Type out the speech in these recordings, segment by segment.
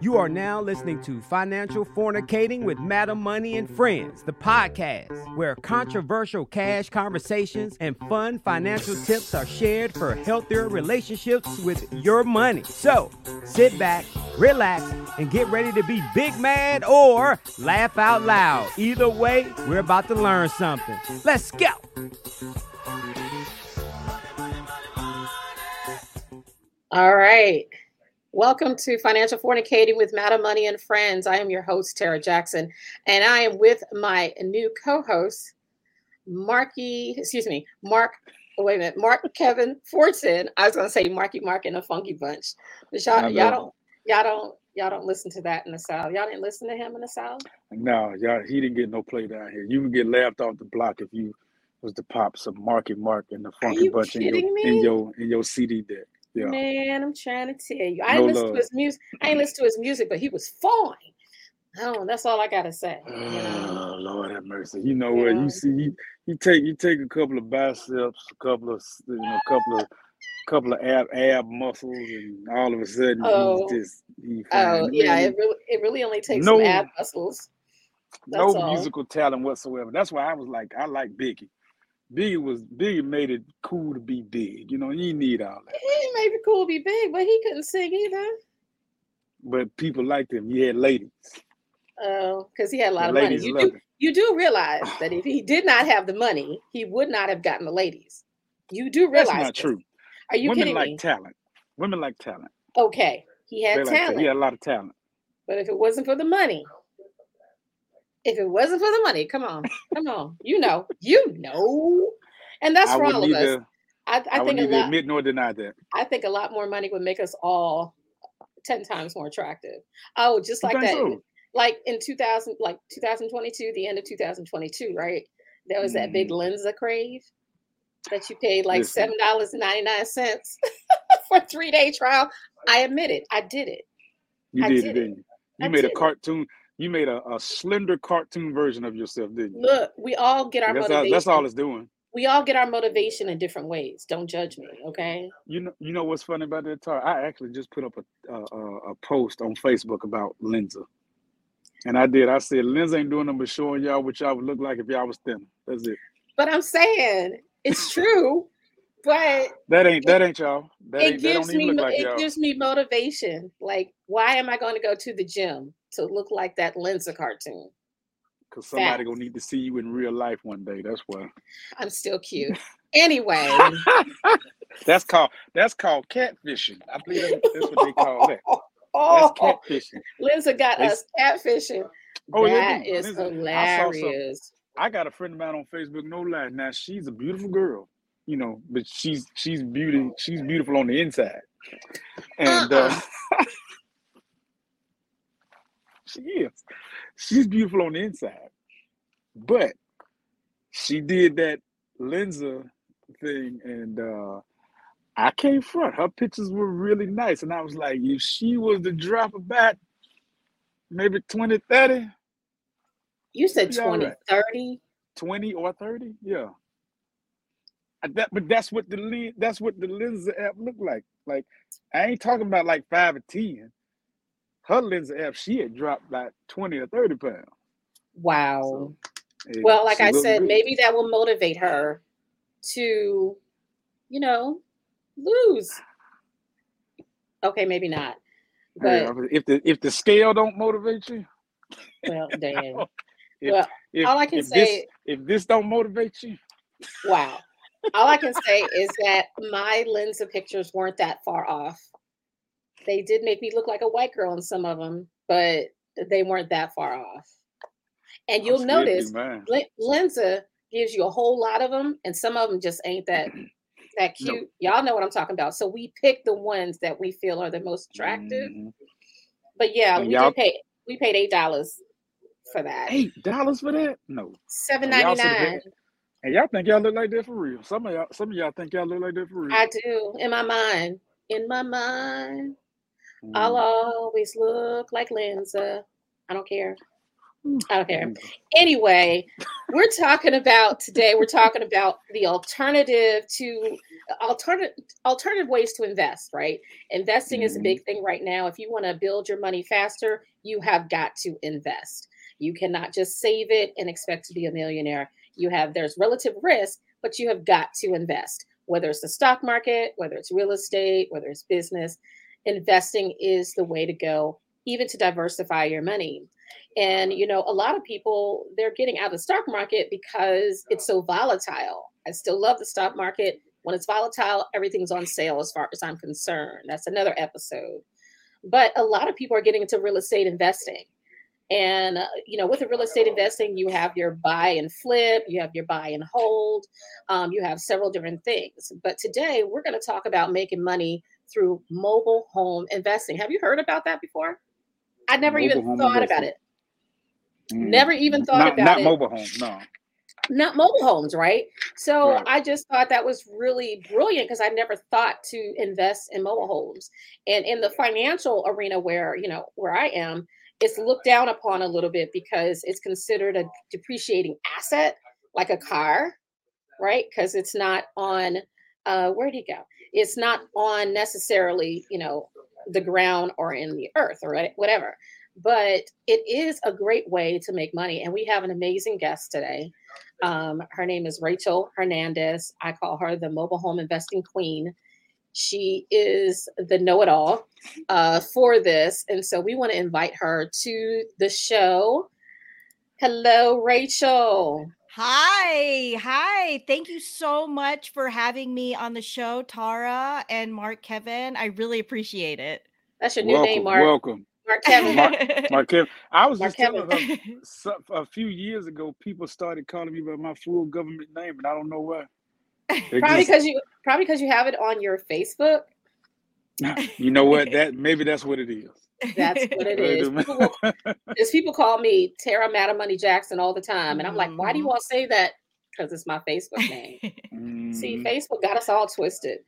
You are now listening to Financial Fornicating with Madam Money and Friends, the podcast where controversial cash conversations and fun financial tips are shared for healthier relationships with your money. So sit back, relax, and get ready to be big mad or laugh out loud. Either way, we're about to learn something. Let's go. All right. Welcome to Financial Fornicating with Madam Money and Friends. I am your host, Tara Jackson, and I am with my new co-host, Marky, excuse me, Mark, oh, wait a minute, Mark Kevin Fortson. I was gonna say Marky Mark and a funky bunch. But y'all, y'all don't y'all don't y'all don't listen to that in the South. Y'all didn't listen to him in the South? No, y'all he didn't get no play down here. You would get laughed off the block if you was to pop some Marky Mark and the funky bunch in your, in your in your CD deck. Yeah. Man, I'm trying to tell you. I no listen to his music. I ain't listen to his music, but he was fine. Oh, that's all I gotta say. Oh, Lord have mercy. You know what? You see, you, you take you take a couple of biceps, a couple of you know, a couple of couple of ab ab muscles, and all of a sudden oh. he's just he oh yeah, it really it really only takes no, some ab muscles. That's no all. musical talent whatsoever. That's why I was like, I like Biggie. Biggie was Biggie made it cool to be big. You know, you need all that. He made it cool to be big, but he couldn't sing either. But people liked him. He had ladies. Oh, because he had a lot the of money. You do, you do realize that if he did not have the money, he would not have gotten the ladies. You do realize that's not this. true. Are you Women kidding like me? talent. Women like talent. Okay, he had they talent. Like, he had a lot of talent. But if it wasn't for the money, if it wasn't for the money, come on, come on, you know, you know, and that's I for all of us. I, I, I think a lot, admit nor deny that. I think a lot more money would make us all ten times more attractive. Oh, just like that, so? like in two thousand, like two thousand twenty-two, the end of two thousand twenty-two, right? There was mm. that big mm-hmm. Lensa crave that you paid like seven dollars and ninety-nine cents for three day trial. I admit it. I did it. You I did, did it? You I made a cartoon. It you made a, a slender cartoon version of yourself, didn't you? Look, we all get our that's motivation. All, that's all it's doing. We all get our motivation in different ways. Don't judge me, okay? You know, you know what's funny about that, Tar? I actually just put up a, a, a post on Facebook about Lensa. And I did. I said, Lensa ain't doing them but showing y'all what y'all would look like if y'all was thinner. That's it. But I'm saying it's true. but that ain't that ain't y'all. That it gives me like it y'all. gives me motivation. Like, why am I going to go to the gym? To look like that Lensa cartoon. Because somebody gonna need to see you in real life one day. That's why. I'm still cute. Anyway. that's called that's called catfishing. I believe that's what they call that. Oh, that's catfishing. Lensa got it's, us catfishing. Oh, that yeah, is hilarious. I, I got a friend of mine on Facebook, no lie. Now she's a beautiful girl, you know, but she's she's beauty, she's beautiful on the inside. And uh-uh. uh she is. She's beautiful on the inside. But she did that Lensa thing and uh I came front. Her pictures were really nice. And I was like, if she was to drop about maybe 20, 30. You said 20, right. 30? 20 or 30? Yeah. That, but that's what the that's what the Lensa app looked like. Like I ain't talking about like five or ten her Lensa app, she had dropped like 20 or 30 pounds. Wow. So, well, like I said, good. maybe that will motivate her to, you know, lose. Okay, maybe not. But yeah, if the if the scale don't motivate you, well, damn. if, well, if, all I can if say this, if this don't motivate you, wow. All I can say is that my Lensa pictures weren't that far off they did make me look like a white girl in some of them, but they weren't that far off. And you'll notice Lensa gives you a whole lot of them, and some of them just ain't that that cute. Nope. Y'all know what I'm talking about. So we pick the ones that we feel are the most attractive. Mm-hmm. But yeah, and we did pay. We paid eight dollars for that. Eight dollars for that? No. Seven ninety nine. And y'all think y'all look like that for real? Some of y'all, some of y'all think y'all look like that for real. I do in my mind. In my mind. I'll mm. always look like Lensa. I don't care. Okay. Anyway, we're talking about today. We're talking about the alternative to alternative alternative ways to invest. Right, investing mm-hmm. is a big thing right now. If you want to build your money faster, you have got to invest. You cannot just save it and expect to be a millionaire. You have there's relative risk, but you have got to invest. Whether it's the stock market, whether it's real estate, whether it's business, investing is the way to go, even to diversify your money. And you know, a lot of people they're getting out of the stock market because it's so volatile. I still love the stock market. When it's volatile, everything's on sale as far as I'm concerned. That's another episode. But a lot of people are getting into real estate investing. And uh, you know, with the real estate investing, you have your buy and flip, you have your buy and hold, um, you have several different things. But today, we're going to talk about making money through mobile home investing. Have you heard about that before? I never mobile even thought about it. Mm. Never even thought not, about not it. Not mobile homes, no. Not mobile homes, right? So right. I just thought that was really brilliant because I never thought to invest in mobile homes. And in the financial arena where, you know, where I am, it's looked down upon a little bit because it's considered a depreciating asset like a car, right? Because it's not on uh where'd he go? It's not on necessarily, you know, the ground or in the earth or whatever. But it is a great way to make money. And we have an amazing guest today. Um, her name is Rachel Hernandez. I call her the mobile home investing queen. She is the know it all uh, for this. And so we want to invite her to the show. Hello, Rachel. Hi, hi. Thank you so much for having me on the show, Tara and Mark Kevin. I really appreciate it. That's your new welcome, name, Mark. Welcome. Mark Kevin. Mark, Mark Kevin. I was Mark just Kevin. telling her a few years ago, people started calling me by my full government name, and I don't know why. probably because you probably because you have it on your Facebook. You know what? That maybe that's what it is. That's what it is. People, people call me Tara Madam Money Jackson all the time, and I'm like, why do you mm-hmm. all say that? Because it's my Facebook name. See, Facebook got us all twisted.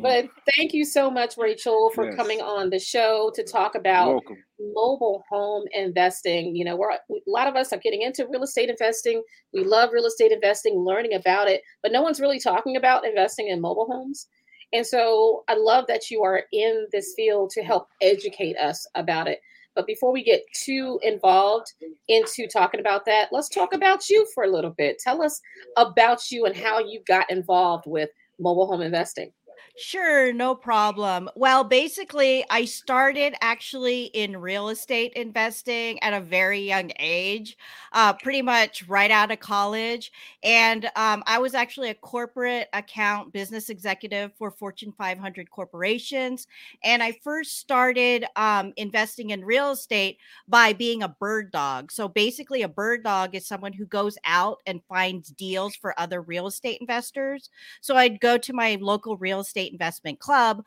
But thank you so much, Rachel, for yes. coming on the show to talk about mobile home investing. You know, we're a lot of us are getting into real estate investing. We love real estate investing, learning about it, but no one's really talking about investing in mobile homes. And so I love that you are in this field to help educate us about it. But before we get too involved into talking about that, let's talk about you for a little bit. Tell us about you and how you got involved with mobile home investing. Sure, no problem. Well, basically, I started actually in real estate investing at a very young age, uh, pretty much right out of college. And um, I was actually a corporate account business executive for Fortune 500 corporations. And I first started um, investing in real estate by being a bird dog. So basically, a bird dog is someone who goes out and finds deals for other real estate investors. So I'd go to my local real estate estate investment club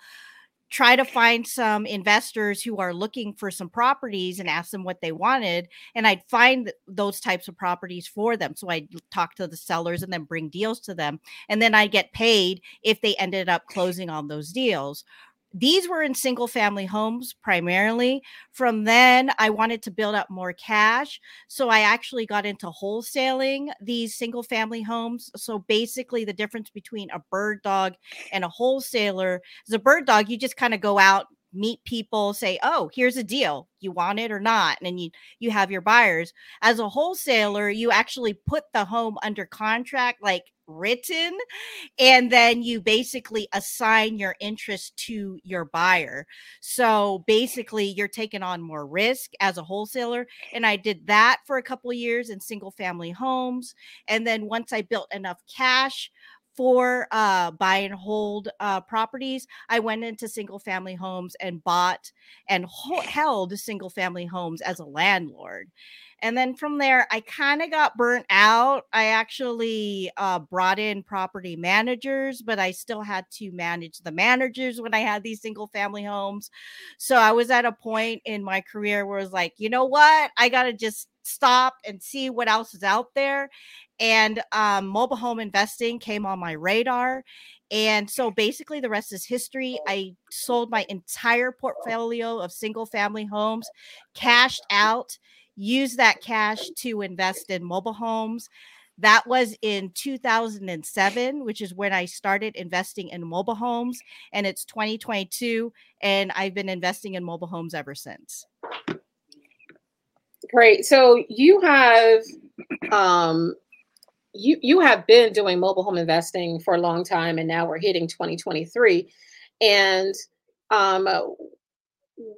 try to find some investors who are looking for some properties and ask them what they wanted and i'd find those types of properties for them. So i'd talk to the sellers and then bring deals to them and then i'd get paid if they ended up closing on those deals these were in single family homes primarily. From then, I wanted to build up more cash. So I actually got into wholesaling these single family homes. So basically, the difference between a bird dog and a wholesaler is a bird dog, you just kind of go out, meet people say oh here's a deal. You want it or not? And then you you have your buyers. As a wholesaler you actually put the home under contract like written and then you basically assign your interest to your buyer. So basically you're taking on more risk as a wholesaler and i did that for a couple years in single family homes and then once i built enough cash for uh, buy and hold uh, properties, I went into single family homes and bought and ho- held single family homes as a landlord. And then from there, I kind of got burnt out. I actually uh, brought in property managers, but I still had to manage the managers when I had these single family homes. So I was at a point in my career where I was like, you know what? I got to just stop and see what else is out there. And um, mobile home investing came on my radar. And so basically, the rest is history. I sold my entire portfolio of single family homes, cashed out used that cash to invest in mobile homes. That was in 2007, which is when I started investing in mobile homes. And it's 2022, and I've been investing in mobile homes ever since. Great. So you have um you you have been doing mobile home investing for a long time and now we're hitting 2023 and um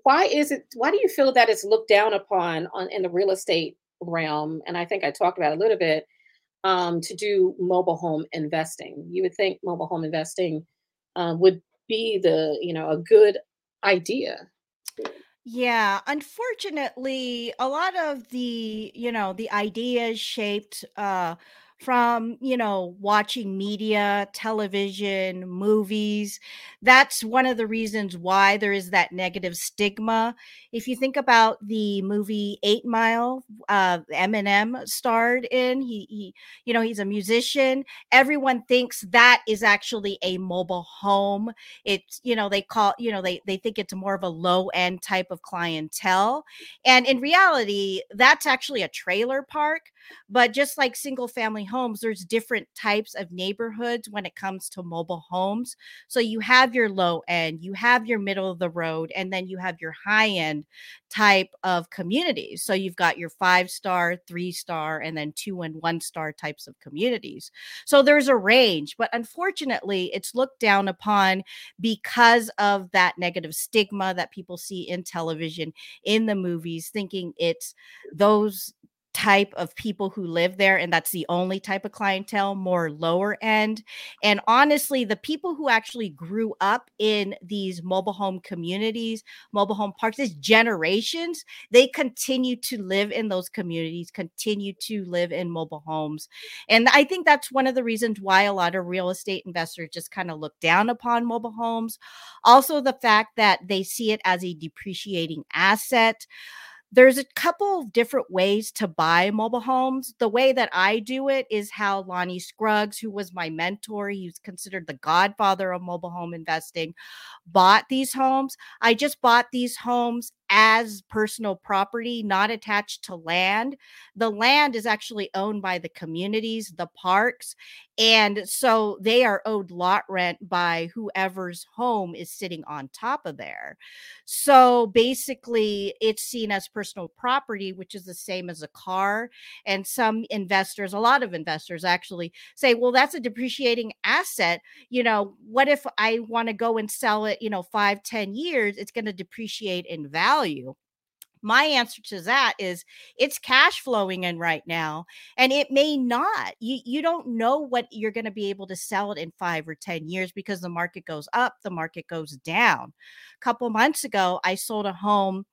why is it why do you feel that it's looked down upon on in the real estate realm? And i think i talked about a little bit um, to do mobile home investing. You would think mobile home investing um, would be the you know a good idea yeah, unfortunately, a lot of the, you know, the ideas shaped uh from, you know, watching media, television, movies. That's one of the reasons why there is that negative stigma. If you think about the movie Eight Mile, uh, Eminem starred in, he, he, you know, he's a musician. Everyone thinks that is actually a mobile home. It's, you know, they call, you know, they, they think it's more of a low end type of clientele. And in reality, that's actually a trailer park. But just like single family homes, there's different types of neighborhoods when it comes to mobile homes. So you have your low end, you have your middle of the road, and then you have your high end type of communities. So you've got your five star, three star, and then two and one star types of communities. So there's a range, but unfortunately, it's looked down upon because of that negative stigma that people see in television, in the movies, thinking it's those type of people who live there and that's the only type of clientele more lower end. And honestly the people who actually grew up in these mobile home communities mobile home parks is generations they continue to live in those communities continue to live in mobile homes. And i think that's one of the reasons why a lot of real estate investors just kind of look down upon mobile homes. Also the fact that they see it as a depreciating asset there's a couple of different ways to buy mobile homes. The way that I do it is how Lonnie Scruggs, who was my mentor, he's considered the godfather of mobile home investing, bought these homes. I just bought these homes as personal property, not attached to land. The land is actually owned by the communities, the parks. And so they are owed lot rent by whoever's home is sitting on top of there. So basically, it's seen as personal property, which is the same as a car. And some investors, a lot of investors actually say, well, that's a depreciating asset. You know, what if I want to go and sell it, you know, five, ten years? It's going to depreciate in value value my answer to that is it's cash flowing in right now and it may not. You you don't know what you're going to be able to sell it in 5 or 10 years because the market goes up the market goes down. A couple months ago i sold a home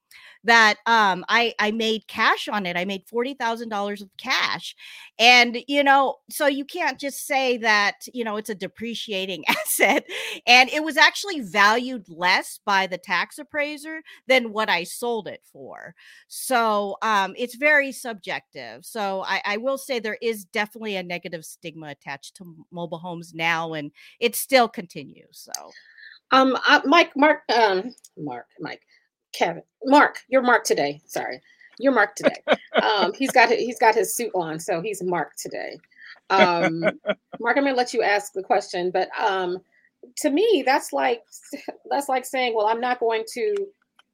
that um I I made cash on it. I made $40,000 of cash. And you know, so you can't just say that, you know, it's a depreciating asset and it was actually valued less by the tax appraiser than what I sold it for. So, um it's very subjective. So I I will say there is definitely a negative stigma attached to mobile homes now and it still continues. So um, uh, Mike, Mark, um, Mark, Mike. Kevin, Mark, you're Mark today. Sorry, you're Mark today. Um, he's got he's got his suit on, so he's Mark today. Um, Mark, I'm gonna let you ask the question, but um, to me, that's like that's like saying, well, I'm not going to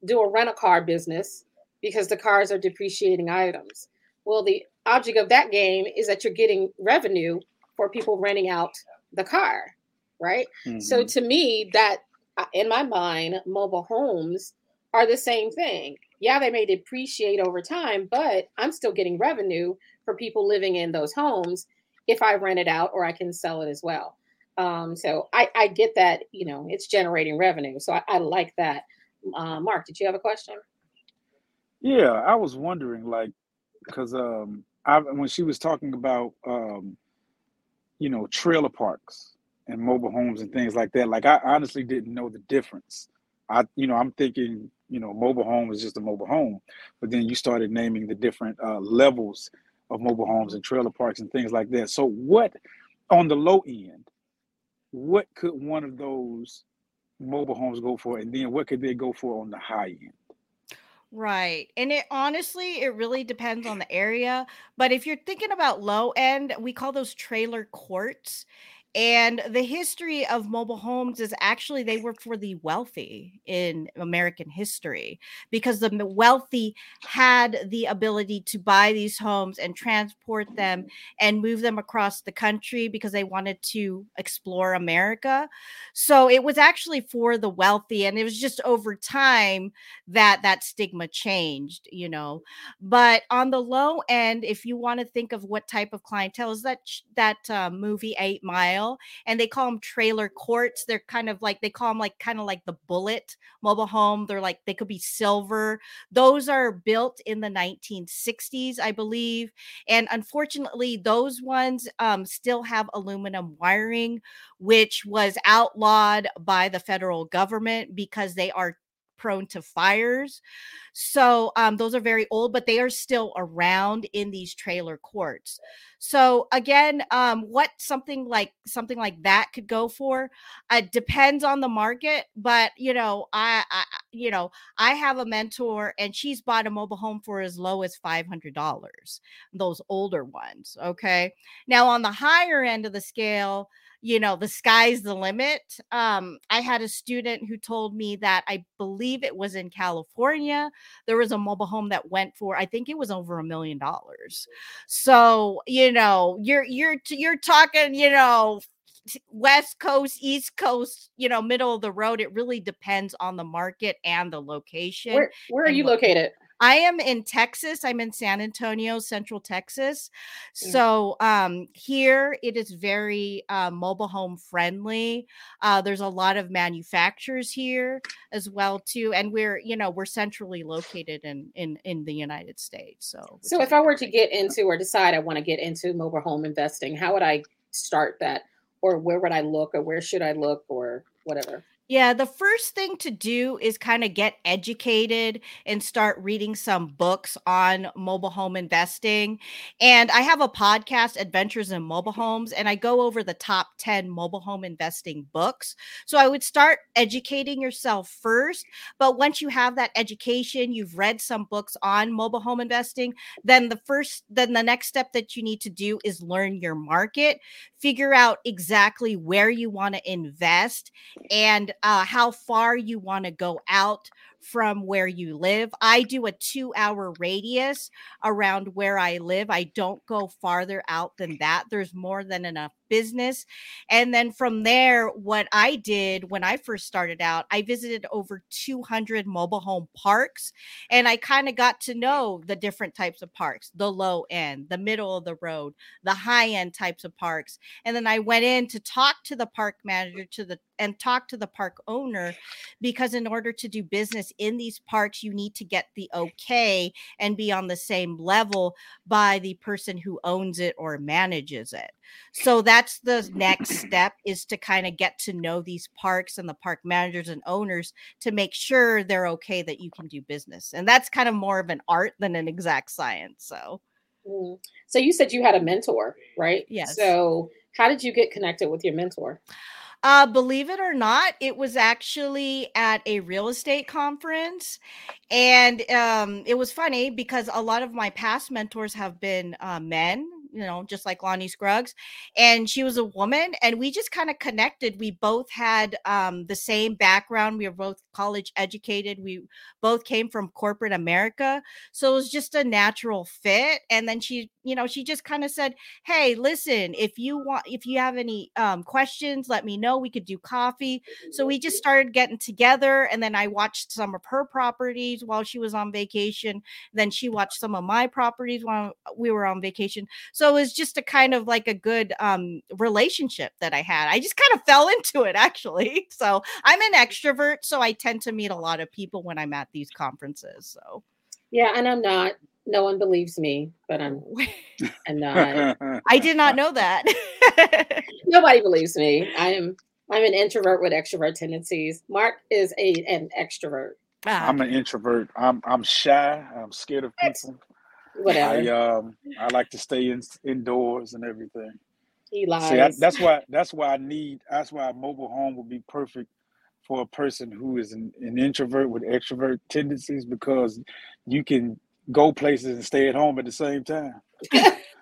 do a rental car business because the cars are depreciating items. Well, the object of that game is that you're getting revenue for people renting out the car, right? Mm-hmm. So to me, that uh, in my mind, mobile homes are the same thing. Yeah, they may depreciate over time, but I'm still getting revenue for people living in those homes if I rent it out or I can sell it as well. Um, so I, I get that, you know, it's generating revenue. So I, I like that. Uh, Mark, did you have a question? Yeah, I was wondering, like, because um, I, when she was talking about, um, you know, trailer parks and mobile homes and things like that, like I honestly didn't know the difference. I, you know, I'm thinking you know, mobile home is just a mobile home. But then you started naming the different uh, levels of mobile homes and trailer parks and things like that. So, what on the low end, what could one of those mobile homes go for? And then what could they go for on the high end? Right. And it honestly, it really depends on the area. But if you're thinking about low end, we call those trailer courts. And the history of mobile homes is actually they were for the wealthy in American history because the wealthy had the ability to buy these homes and transport them and move them across the country because they wanted to explore America. So it was actually for the wealthy and it was just over time that that stigma changed, you know. But on the low end if you want to think of what type of clientele is that that uh, movie 8 Mile and they call them trailer courts. They're kind of like they call them like kind of like the bullet mobile home. They're like they could be silver. Those are built in the 1960s, I believe. And unfortunately, those ones um, still have aluminum wiring, which was outlawed by the federal government because they are prone to fires. So um, those are very old, but they are still around in these trailer courts. So again, um, what something like something like that could go for uh, depends on the market. But you know, I, I you know I have a mentor, and she's bought a mobile home for as low as five hundred dollars. Those older ones, okay. Now on the higher end of the scale you know the sky's the limit um i had a student who told me that i believe it was in california there was a mobile home that went for i think it was over a million dollars. So you know you're you're you're talking you know west coast east coast you know middle of the road it really depends on the market and the location where, where are you located I am in Texas. I'm in San Antonio, Central Texas. Mm. So um, here it is very uh, mobile home friendly. Uh, there's a lot of manufacturers here as well too, and we're you know we're centrally located in in in the United States. So so if I were to get into or decide I want to get into mobile home investing, how would I start that, or where would I look, or where should I look, or whatever? Yeah, the first thing to do is kind of get educated and start reading some books on mobile home investing. And I have a podcast, Adventures in Mobile Homes, and I go over the top 10 mobile home investing books. So I would start educating yourself first. But once you have that education, you've read some books on mobile home investing, then the first, then the next step that you need to do is learn your market, figure out exactly where you want to invest and uh, how far you want to go out from where you live. I do a two hour radius around where I live. I don't go farther out than that. There's more than enough business. And then from there, what I did when I first started out, I visited over 200 mobile home parks and I kind of got to know the different types of parks the low end, the middle of the road, the high end types of parks. And then I went in to talk to the park manager to the and talk to the park owner because in order to do business in these parks you need to get the okay and be on the same level by the person who owns it or manages it so that's the next step is to kind of get to know these parks and the park managers and owners to make sure they're okay that you can do business. And that's kind of more of an art than an exact science. So mm. so you said you had a mentor, right? Yes. So how did you get connected with your mentor? Uh, believe it or not, it was actually at a real estate conference. And um, it was funny because a lot of my past mentors have been uh, men you know, just like Lonnie Scruggs. And she was a woman, and we just kind of connected. We both had um, the same background. We were both college educated. We both came from corporate America. So it was just a natural fit. And then she, you know, she just kind of said, Hey, listen, if you want, if you have any um, questions, let me know. We could do coffee. So we just started getting together. And then I watched some of her properties while she was on vacation. Then she watched some of my properties while we were on vacation. So it was just a kind of like a good um, relationship that I had. I just kind of fell into it actually. So I'm an extrovert, so I tend to meet a lot of people when I'm at these conferences. So yeah, and I'm not. No one believes me, but I'm I'm not. I did not know that. Nobody believes me. I am I'm an introvert with extrovert tendencies. Mark is a an extrovert. Ah. I'm an introvert. I'm I'm shy. I'm scared of people. Whatever. I um I like to stay in, indoors and everything. He lies. See, I, that's why that's why I need that's why a mobile home would be perfect for a person who is an, an introvert with extrovert tendencies because you can go places and stay at home at the same time.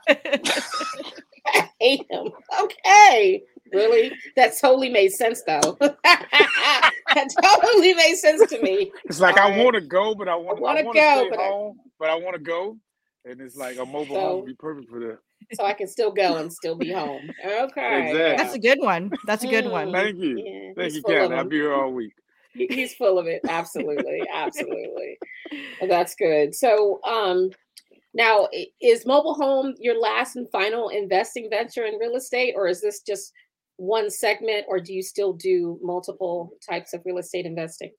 I hate him. Okay. Really? That totally made sense though. that totally made sense to me. It's like All I right. want to go, but I want to go, but home, I... but I want to go. And it's like a mobile so, home would be perfect for that. So I can still go and still be home. Okay. Exactly. That's a good one. That's a good one. Thank you. Yeah, Thank you, Kat. I'll be here all week. He's full of it. Absolutely. Absolutely. Well, that's good. So um now is mobile home your last and final investing venture in real estate, or is this just one segment or do you still do multiple types of real estate investing?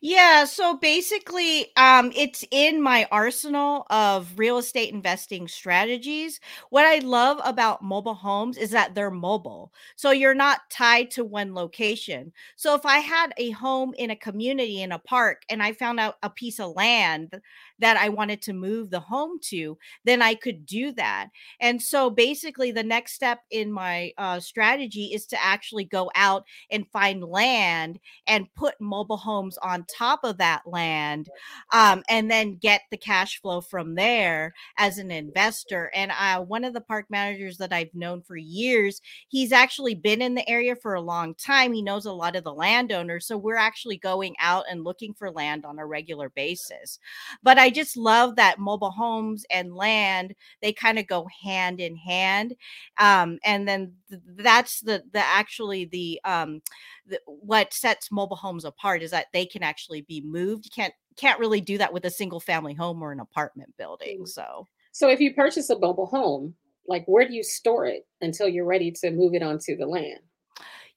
Yeah so basically um, it's in my arsenal of real estate investing strategies. What i love about mobile homes is that they're mobile so you're not tied to one location. So if i had a home in a community in a park and i found out a piece of land that I wanted to move the home to, then I could do that. And so basically, the next step in my uh, strategy is to actually go out and find land and put mobile homes on top of that land um, and then get the cash flow from there as an investor. And uh, one of the park managers that I've known for years, he's actually been in the area for a long time. He knows a lot of the landowners. So we're actually going out and looking for land on a regular basis. But I I just love that mobile homes and land they kind of go hand in hand, um, and then th- that's the the actually the um, the, what sets mobile homes apart is that they can actually be moved. You can't can't really do that with a single family home or an apartment building. Mm. So so if you purchase a mobile home, like where do you store it until you're ready to move it onto the land?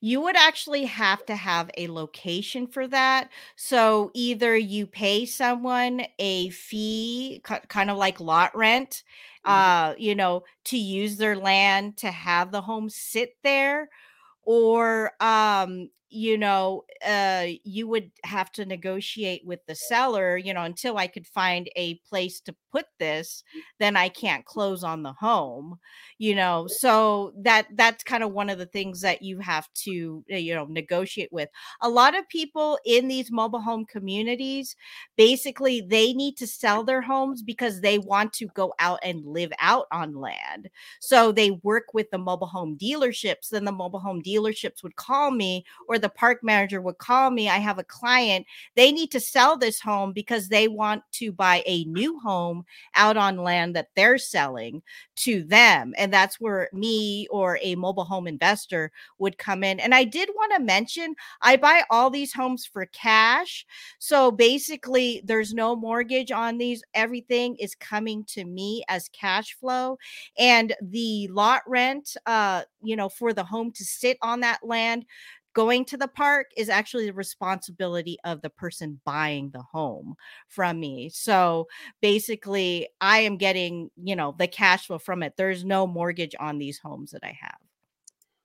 You would actually have to have a location for that. So either you pay someone a fee, kind of like lot rent, mm-hmm. uh, you know, to use their land to have the home sit there, or um, you know, uh, you would have to negotiate with the seller, you know, until I could find a place to put this, then I can't close on the home, you know. So that that's kind of one of the things that you have to, uh, you know, negotiate with. A lot of people in these mobile home communities, basically, they need to sell their homes because they want to go out and live out on land. So they work with the mobile home dealerships. Then the mobile home dealerships would call me or the park manager would call me, I have a client, they need to sell this home because they want to buy a new home out on land that they're selling to them. And that's where me or a mobile home investor would come in. And I did want to mention I buy all these homes for cash. So basically, there's no mortgage on these. Everything is coming to me as cash flow. And the lot rent, uh, you know, for the home to sit on that land going to the park is actually the responsibility of the person buying the home from me. So basically, I am getting, you know, the cash flow from it. There's no mortgage on these homes that I have.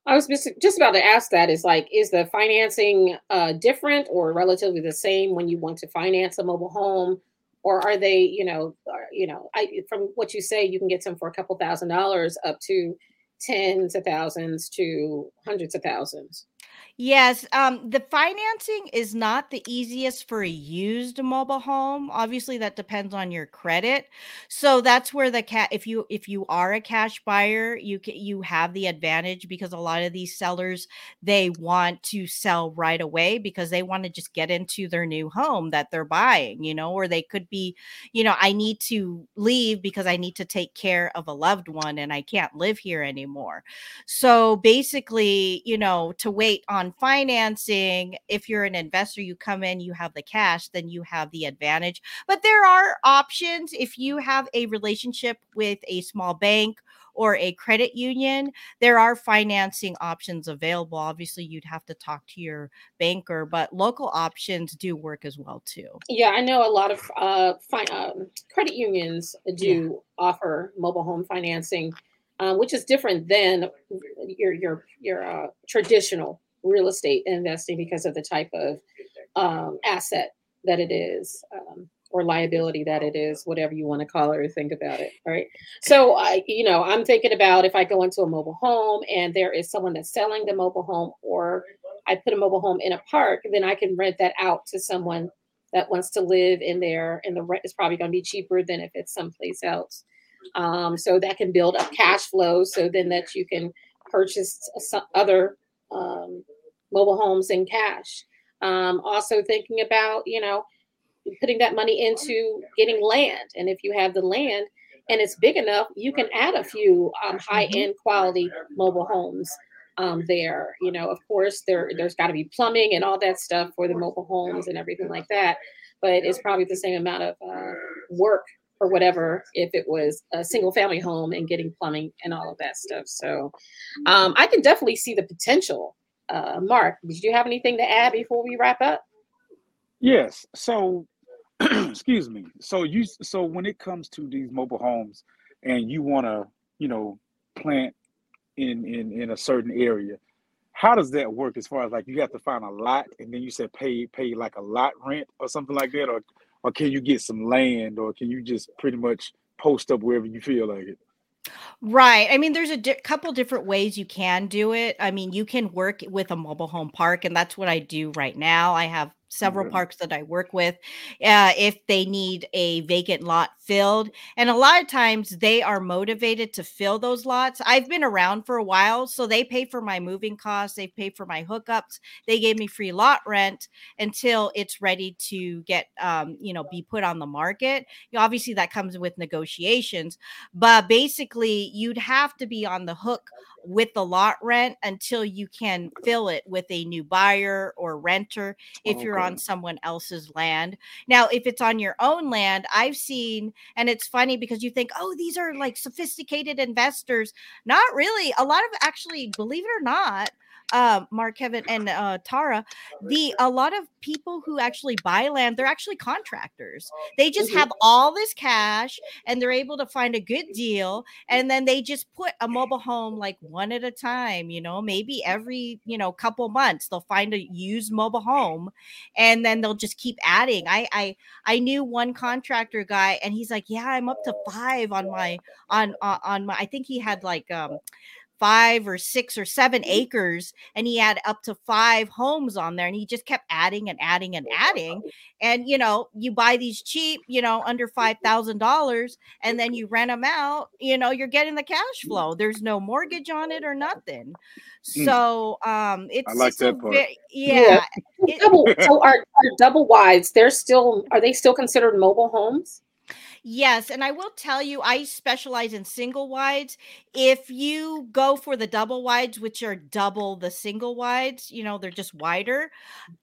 I was just about to ask that is like, is the financing uh, different or relatively the same when you want to finance a mobile home? Or are they, you know, you know, I, from what you say, you can get some for a couple thousand dollars up to tens of thousands to hundreds of thousands. Yes, um, the financing is not the easiest for a used mobile home. Obviously, that depends on your credit. So that's where the cat if you if you are a cash buyer, you can you have the advantage because a lot of these sellers they want to sell right away because they want to just get into their new home that they're buying, you know, or they could be, you know, I need to leave because I need to take care of a loved one and I can't live here anymore. So basically, you know, to wait on financing, if you're an investor, you come in, you have the cash, then you have the advantage. But there are options if you have a relationship with a small bank or a credit union, there are financing options available. Obviously, you'd have to talk to your banker, but local options do work as well too. Yeah, I know a lot of uh, fi- um, credit unions do yeah. offer mobile home financing, um, which is different than your your your uh, traditional real estate investing because of the type of um, asset that it is um, or liability that it is, whatever you want to call it or think about it. Right. So I, you know, I'm thinking about if I go into a mobile home and there is someone that's selling the mobile home or I put a mobile home in a park, then I can rent that out to someone that wants to live in there, and the rent is probably going to be cheaper than if it's someplace else. Um, so that can build up cash flow, so then that you can purchase some other um, mobile homes in cash. Um, also thinking about, you know, putting that money into getting land, and if you have the land and it's big enough, you can add a few um, high end quality mobile homes um, there. You know, of course, there there's got to be plumbing and all that stuff for the mobile homes and everything like that. But it's probably the same amount of uh, work or whatever if it was a single family home and getting plumbing and all of that stuff. So um, I can definitely see the potential. Uh, Mark, did you have anything to add before we wrap up? Yes. So, excuse me. So you so when it comes to these mobile homes and you want to, you know, plant in in in a certain area how does that work as far as like you have to find a lot and then you said pay pay like a lot rent or something like that or or can you get some land or can you just pretty much post up wherever you feel like it Right. I mean, there's a di- couple different ways you can do it. I mean, you can work with a mobile home park, and that's what I do right now. I have several okay parks that I work with uh, if they need a vacant lot filled. And a lot of times they are motivated to fill those lots. I've been around for a while, so they pay for my moving costs, they pay for my hookups, they gave me free lot rent until it's ready to get, um, you know, be put on the market. Obviously, that comes with negotiations, but basically, you'd have to be on the hook with the lot rent until you can fill it with a new buyer or renter if you're on someone else's land. Now, if it's on your own land, I've seen, and it's funny because you think, oh, these are like sophisticated investors. Not really. A lot of actually, believe it or not, uh, Mark, Kevin, and uh, Tara, the a lot of people who actually buy land, they're actually contractors. They just have all this cash and they're able to find a good deal, and then they just put a mobile home like one at a time. You know, maybe every you know couple months they'll find a used mobile home, and then they'll just keep adding. I I I knew one contractor guy, and he's like, yeah, I'm up to five on my on on, on my. I think he had like um five or six or seven acres and he had up to five homes on there and he just kept adding and adding and adding. and you know you buy these cheap you know under five thousand dollars and then you rent them out you know you're getting the cash flow. There's no mortgage on it or nothing. Mm, so um it's i it's like that part. very Yeah. yeah it, Double so are, are double wides, they're still are they still considered mobile homes? Yes, and I will tell you, I specialize in single wides. If you go for the double wides, which are double the single wides, you know, they're just wider,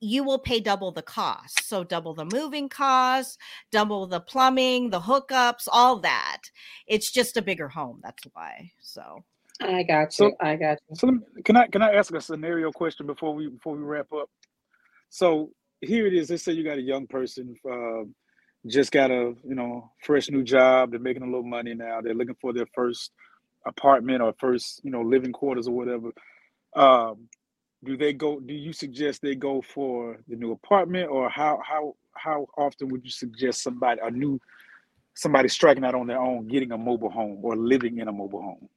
you will pay double the cost. So, double the moving costs, double the plumbing, the hookups, all that. It's just a bigger home. That's why. So, I got you. so I got you. so can i can i ask a scenario question before we before we wrap up so here it is let's say you got a young person uh, just got a you know fresh new job. They're making a little money now. They're looking for their first apartment or first you know living quarters or whatever. Um do they go do you suggest they go for the new apartment or how how how often would you suggest somebody a new somebody striking out on their own getting a mobile home or living in a mobile home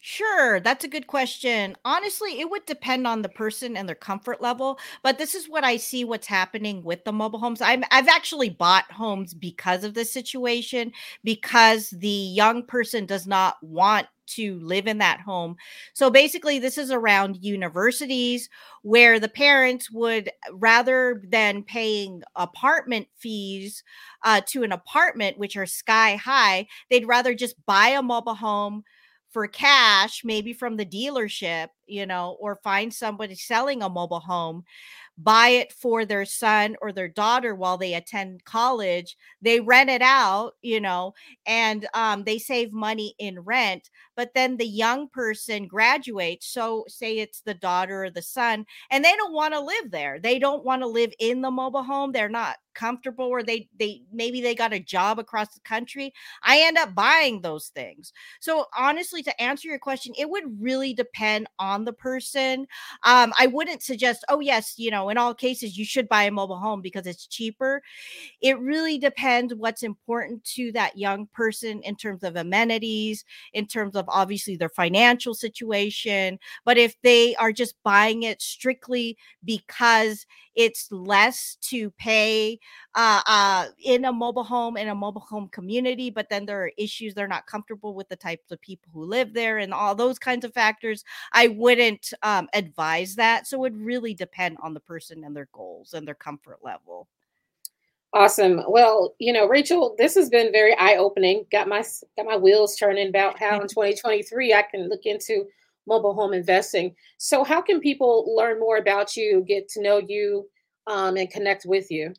Sure, that's a good question. Honestly, it would depend on the person and their comfort level, but this is what I see what's happening with the mobile homes. I'm I've actually bought homes because of this situation because the young person does not want to live in that home. So basically this is around universities where the parents would rather than paying apartment fees uh, to an apartment which are sky high, they'd rather just buy a mobile home for cash, maybe from the dealership, you know, or find somebody selling a mobile home, buy it for their son or their daughter while they attend college. They rent it out, you know, and um, they save money in rent. But then the young person graduates. So, say it's the daughter or the son, and they don't want to live there. They don't want to live in the mobile home. They're not comfortable, or they they maybe they got a job across the country. I end up buying those things. So honestly, to answer your question, it would really depend on the person. Um, I wouldn't suggest, oh, yes, you know, in all cases, you should buy a mobile home because it's cheaper. It really depends what's important to that young person in terms of amenities, in terms of obviously their financial situation. But if they are just buying it strictly because it's less to pay uh, uh, in a mobile home in a mobile home community but then there are issues they're not comfortable with the types of people who live there and all those kinds of factors i wouldn't um, advise that so it really depend on the person and their goals and their comfort level Awesome. Well, you know, Rachel, this has been very eye-opening. Got my got my wheels turning about how in 2023 I can look into mobile home investing. So, how can people learn more about you, get to know you, um, and connect with you?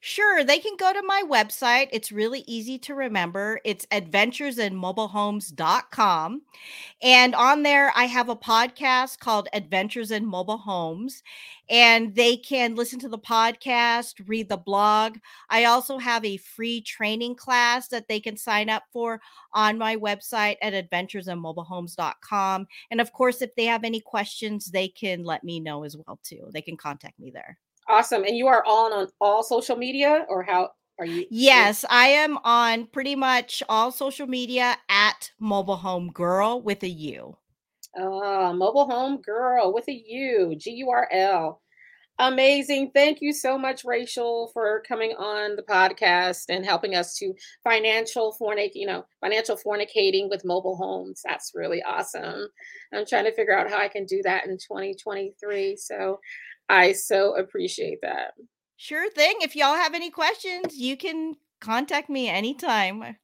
Sure, they can go to my website. It's really easy to remember. It's adventuresinmobilehomes.com. And on there, I have a podcast called Adventures in Mobile Homes. And they can listen to the podcast, read the blog. I also have a free training class that they can sign up for on my website at adventuresinmobilehomes.com. And of course, if they have any questions, they can let me know as well too. They can contact me there. Awesome. And you are on on all social media or how are you? Yes, I am on pretty much all social media at Mobile Home Girl with a U. Uh, Mobile Home Girl with a U, G U R L. Amazing. Thank you so much, Rachel, for coming on the podcast and helping us to financial fornic, you know, financial fornicating with mobile homes. That's really awesome. I'm trying to figure out how I can do that in 2023. So I so appreciate that. Sure thing. If y'all have any questions, you can contact me anytime.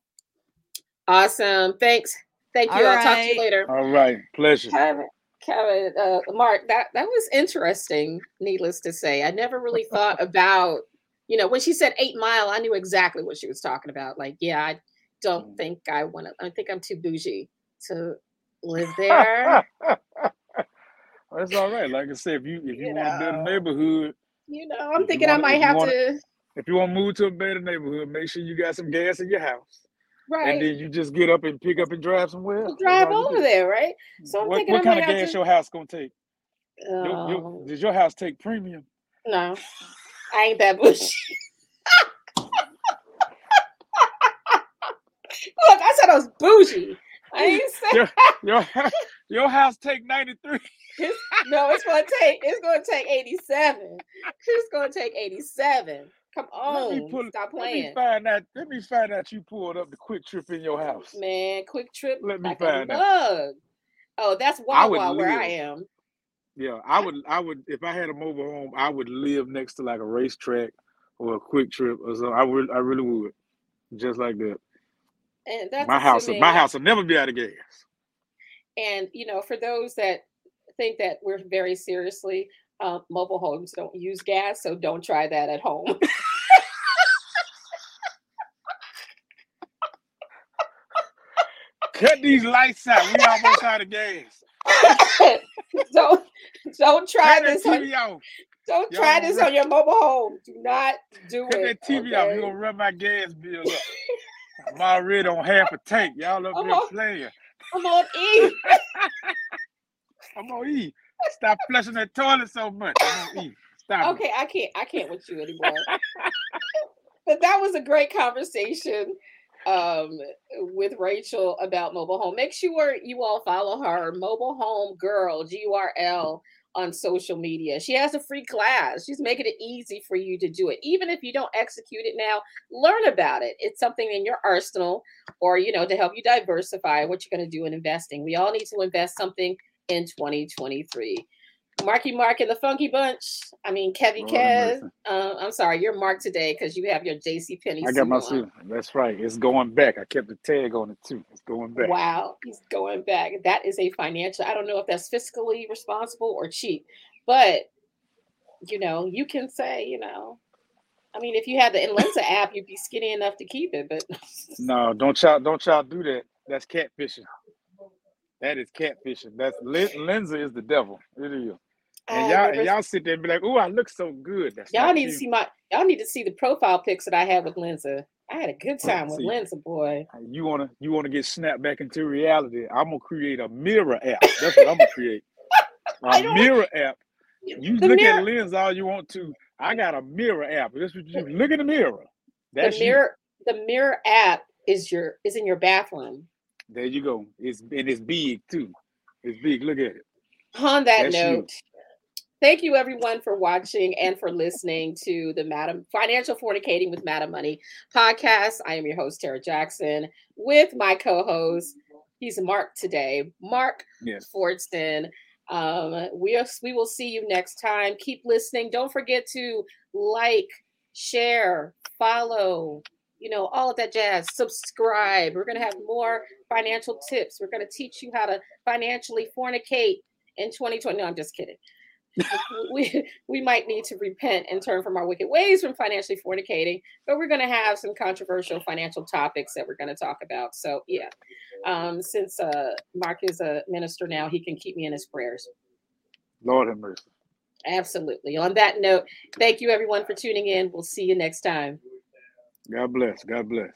Awesome. Thanks. Thank you. All I'll right. talk to you later. All right. Pleasure. Kevin, Kevin uh, Mark, that, that was interesting, needless to say. I never really thought about, you know, when she said eight mile, I knew exactly what she was talking about. Like, yeah, I don't mm. think I want to, I think I'm too bougie to live there. That's all right. Like I said, if you if you, you want a neighborhood, you know, I'm thinking wanna, I might have wanna, to. If you want to move to a better neighborhood, make sure you got some gas in your house. Right. And then you just get up and pick up and drive somewhere. drive over there, right? So I'm what, thinking what kind of gas to... your house gonna take? Your, your, um does your house take premium? No, I ain't that bush. Look, I said I was bougie. I ain't saying your, your, your house take 93. It's, no, it's gonna take it's gonna take 87. It's gonna take 87. Come on, let me pull, stop playing. Let me find out. Let me find out you pulled up the QuikTrip in your house. Man, QuikTrip. Let me like find out. Oh, that's Wawa where I am. Yeah, I would. I would if I had a mobile home. I would live next to like a RaceTrac or a QuikTrip or something. I would. I really would. Just like that. And that's my house. My house will never be out of gas. And you know, for those that think that we're very seriously, uh, mobile homes don't use gas, so don't try that at home. Cut these lights out. We almost out of gas. don't don't try this. On, don't Y'all try this run. on your mobile home. Do not do Cut it. that TV okay? off. You're gonna run my gas bill up. I'm already on half a tank. Y'all up there playing. I'm on E. I'm on E. Stop flushing that toilet so much. I'm on E. Stop. Okay, it. I can't. I can't with you anymore. but that was a great conversation um, with Rachel about mobile home. Make sure you all follow her, Mobile Home Girl, G U R L on social media. She has a free class. She's making it easy for you to do it. Even if you don't execute it now, learn about it. It's something in your arsenal or, you know, to help you diversify what you're going to do in investing. We all need to invest something in 2023. Marky Mark and the Funky Bunch. I mean, Kevy Kev. Uh, I'm sorry, you're Mark today because you have your JC Penney. I got my suit. That's right. It's going back. I kept the tag on it too. It's going back. Wow, he's going back. That is a financial. I don't know if that's fiscally responsible or cheap, but you know, you can say, you know, I mean, if you had the Inlenza app, you'd be skinny enough to keep it. But no, don't y'all don't y'all do that. That's catfishing. That is catfishing. That's Lensa is the devil. It is. And y'all, and y'all sit there and be like, "Oh, I look so good." That's y'all need cute. to see my. Y'all need to see the profile pics that I have with Lensa. I had a good time with Lensa, boy. You wanna, you wanna get snapped back into reality? I'm gonna create a mirror app. That's what I'm gonna create. A mirror app. You look mirror- at lens all you want to. I got a mirror app. This what you look in the mirror. That's the you. mirror the mirror app is your is in your bathroom. There you go. It's and it's big too. It's big. Look at it. On that That's you. note, thank you everyone for watching and for listening to the Madam Financial Fornicating with Madam Money podcast. I am your host, Tara Jackson, with my co-host. He's Mark today. Mark Yes. Fordston. Um, we are, we will see you next time. Keep listening. Don't forget to like, share, follow, you know, all of that jazz. Subscribe. We're gonna have more financial tips. We're gonna teach you how to financially fornicate in 2020. No, I'm just kidding. we we might need to repent and turn from our wicked ways from financially fornicating, but we're going to have some controversial financial topics that we're going to talk about. So yeah, um, since uh, Mark is a minister now, he can keep me in his prayers. Lord have mercy. Absolutely. On that note, thank you everyone for tuning in. We'll see you next time. God bless. God bless.